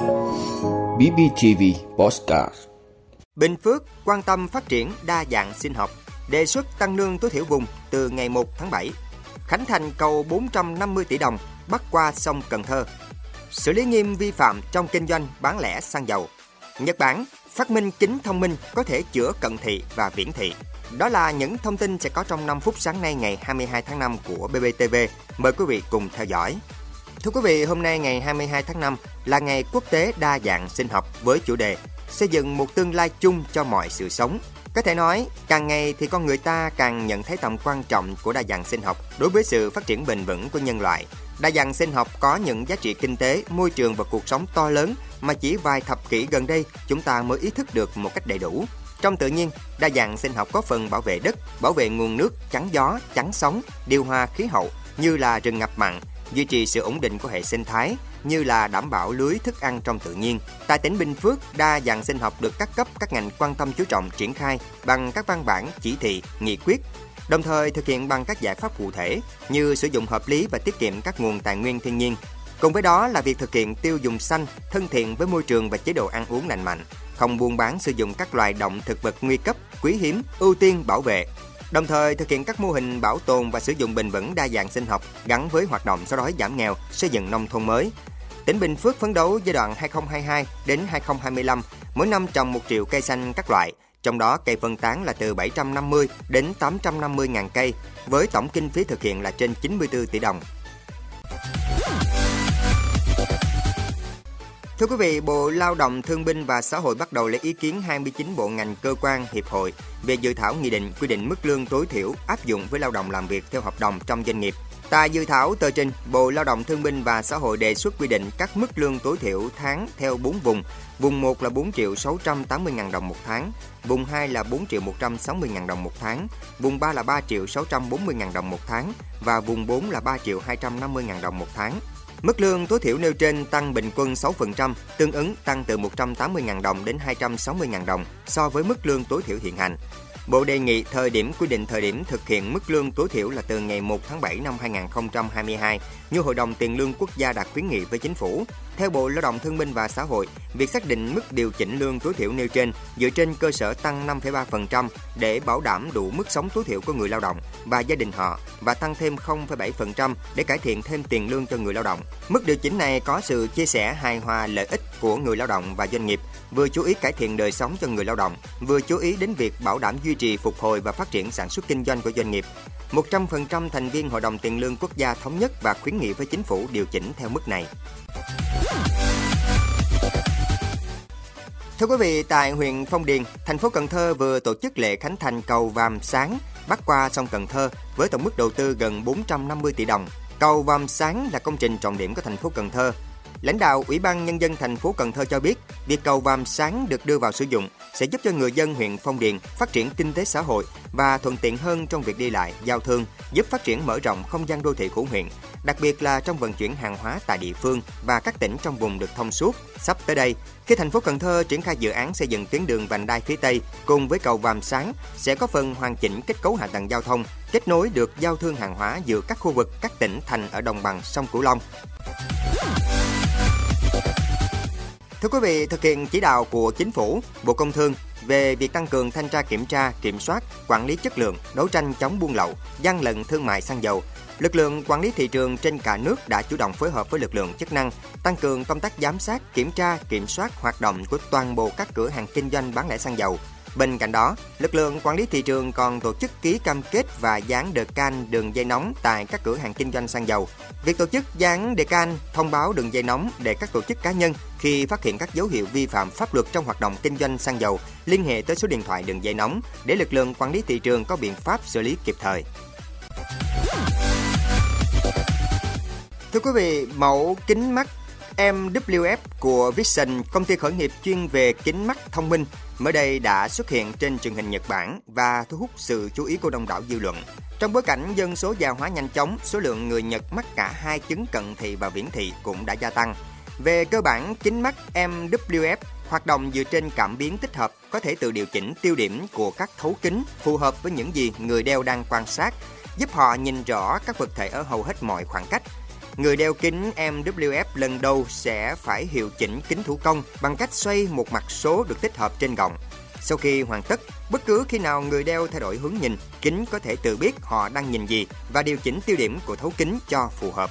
BBTV Postcard Bình Phước quan tâm phát triển đa dạng sinh học, đề xuất tăng lương tối thiểu vùng từ ngày 1 tháng 7. Khánh thành cầu 450 tỷ đồng bắc qua sông Cần Thơ. Xử lý nghiêm vi phạm trong kinh doanh bán lẻ xăng dầu. Nhật Bản phát minh kính thông minh có thể chữa cận thị và viễn thị. Đó là những thông tin sẽ có trong 5 phút sáng nay ngày 22 tháng 5 của BBTV. Mời quý vị cùng theo dõi. Thưa quý vị, hôm nay ngày 22 tháng 5 là ngày quốc tế đa dạng sinh học với chủ đề xây dựng một tương lai chung cho mọi sự sống. Có thể nói, càng ngày thì con người ta càng nhận thấy tầm quan trọng của đa dạng sinh học đối với sự phát triển bền vững của nhân loại. Đa dạng sinh học có những giá trị kinh tế, môi trường và cuộc sống to lớn mà chỉ vài thập kỷ gần đây chúng ta mới ý thức được một cách đầy đủ. Trong tự nhiên, đa dạng sinh học có phần bảo vệ đất, bảo vệ nguồn nước, chắn gió, chắn sóng, điều hòa khí hậu như là rừng ngập mặn, duy trì sự ổn định của hệ sinh thái như là đảm bảo lưới thức ăn trong tự nhiên. Tại tỉnh Bình Phước, đa dạng sinh học được các cấp các ngành quan tâm chú trọng triển khai bằng các văn bản, chỉ thị, nghị quyết đồng thời thực hiện bằng các giải pháp cụ thể như sử dụng hợp lý và tiết kiệm các nguồn tài nguyên thiên nhiên. Cùng với đó là việc thực hiện tiêu dùng xanh, thân thiện với môi trường và chế độ ăn uống lành mạnh, không buôn bán sử dụng các loài động thực vật nguy cấp, quý hiếm, ưu tiên bảo vệ, đồng thời thực hiện các mô hình bảo tồn và sử dụng bền vững đa dạng sinh học gắn với hoạt động xóa đói giảm nghèo, xây dựng nông thôn mới. Tỉnh Bình Phước phấn đấu giai đoạn 2022 đến 2025, mỗi năm trồng 1 triệu cây xanh các loại, trong đó cây phân tán là từ 750 đến 850 ngàn cây, với tổng kinh phí thực hiện là trên 94 tỷ đồng. Thưa quý vị, Bộ Lao động Thương binh và Xã hội bắt đầu lấy ý kiến 29 bộ ngành cơ quan, hiệp hội về dự thảo nghị định quy định mức lương tối thiểu áp dụng với lao động làm việc theo hợp đồng trong doanh nghiệp. Tại dự thảo tờ trình, Bộ Lao động Thương binh và Xã hội đề xuất quy định các mức lương tối thiểu tháng theo 4 vùng. Vùng 1 là 4 triệu 680 ngàn đồng một tháng, vùng 2 là 4 triệu 160 ngàn đồng một tháng, vùng 3 là 3 triệu 640 ngàn đồng một tháng và vùng 4 là 3 triệu 250 ngàn đồng một tháng. Mức lương tối thiểu nêu trên tăng bình quân 6%, tương ứng tăng từ 180.000 đồng đến 260.000 đồng so với mức lương tối thiểu hiện hành. Bộ đề nghị thời điểm quy định thời điểm thực hiện mức lương tối thiểu là từ ngày 1 tháng 7 năm 2022, như Hội đồng Tiền lương Quốc gia đặt khuyến nghị với chính phủ. Theo Bộ Lao động Thương binh và Xã hội, việc xác định mức điều chỉnh lương tối thiểu nêu trên dựa trên cơ sở tăng 5,3% để bảo đảm đủ mức sống tối thiểu của người lao động và gia đình họ và tăng thêm 0,7% để cải thiện thêm tiền lương cho người lao động. Mức điều chỉnh này có sự chia sẻ hài hòa lợi ích của người lao động và doanh nghiệp, vừa chú ý cải thiện đời sống cho người lao động, vừa chú ý đến việc bảo đảm duy trì phục hồi và phát triển sản xuất kinh doanh của doanh nghiệp. 100% thành viên Hội đồng Tiền lương Quốc gia thống nhất và khuyến nghị với chính phủ điều chỉnh theo mức này. Thưa quý vị, tại huyện Phong Điền, thành phố Cần Thơ vừa tổ chức lễ khánh thành cầu Vàm Sáng bắc qua sông Cần Thơ với tổng mức đầu tư gần 450 tỷ đồng. Cầu Vàm Sáng là công trình trọng điểm của thành phố Cần Thơ. Lãnh đạo Ủy ban Nhân dân thành phố Cần Thơ cho biết, việc cầu Vàm Sáng được đưa vào sử dụng sẽ giúp cho người dân huyện Phong Điền phát triển kinh tế xã hội và thuận tiện hơn trong việc đi lại, giao thương, giúp phát triển mở rộng không gian đô thị của huyện, đặc biệt là trong vận chuyển hàng hóa tại địa phương và các tỉnh trong vùng được thông suốt. Sắp tới đây, khi thành phố Cần Thơ triển khai dự án xây dựng tuyến đường vành đai phía Tây cùng với cầu Vàm Sáng sẽ có phần hoàn chỉnh kết cấu hạ tầng giao thông, kết nối được giao thương hàng hóa giữa các khu vực các tỉnh thành ở đồng bằng sông Cửu Long. Thưa quý vị, thực hiện chỉ đạo của Chính phủ, Bộ Công Thương về việc tăng cường thanh tra kiểm tra, kiểm soát, quản lý chất lượng, đấu tranh chống buôn lậu, gian lận thương mại xăng dầu, lực lượng quản lý thị trường trên cả nước đã chủ động phối hợp với lực lượng chức năng tăng cường công tác giám sát, kiểm tra, kiểm soát hoạt động của toàn bộ các cửa hàng kinh doanh bán lẻ xăng dầu, Bên cạnh đó, lực lượng quản lý thị trường còn tổ chức ký cam kết và dán đề can đường dây nóng tại các cửa hàng kinh doanh xăng dầu. Việc tổ chức dán đề can thông báo đường dây nóng để các tổ chức cá nhân khi phát hiện các dấu hiệu vi phạm pháp luật trong hoạt động kinh doanh xăng dầu liên hệ tới số điện thoại đường dây nóng để lực lượng quản lý thị trường có biện pháp xử lý kịp thời. Thưa quý vị, mẫu kính mắt MWF của Vision, công ty khởi nghiệp chuyên về kính mắt thông minh, mới đây đã xuất hiện trên truyền hình Nhật Bản và thu hút sự chú ý của đông đảo dư luận. Trong bối cảnh dân số già hóa nhanh chóng, số lượng người Nhật mắc cả hai chứng cận thị và viễn thị cũng đã gia tăng. Về cơ bản, kính mắt MWF hoạt động dựa trên cảm biến tích hợp có thể tự điều chỉnh tiêu điểm của các thấu kính phù hợp với những gì người đeo đang quan sát, giúp họ nhìn rõ các vật thể ở hầu hết mọi khoảng cách Người đeo kính MWF lần đầu sẽ phải hiệu chỉnh kính thủ công bằng cách xoay một mặt số được tích hợp trên gọng. Sau khi hoàn tất, bất cứ khi nào người đeo thay đổi hướng nhìn, kính có thể tự biết họ đang nhìn gì và điều chỉnh tiêu điểm của thấu kính cho phù hợp.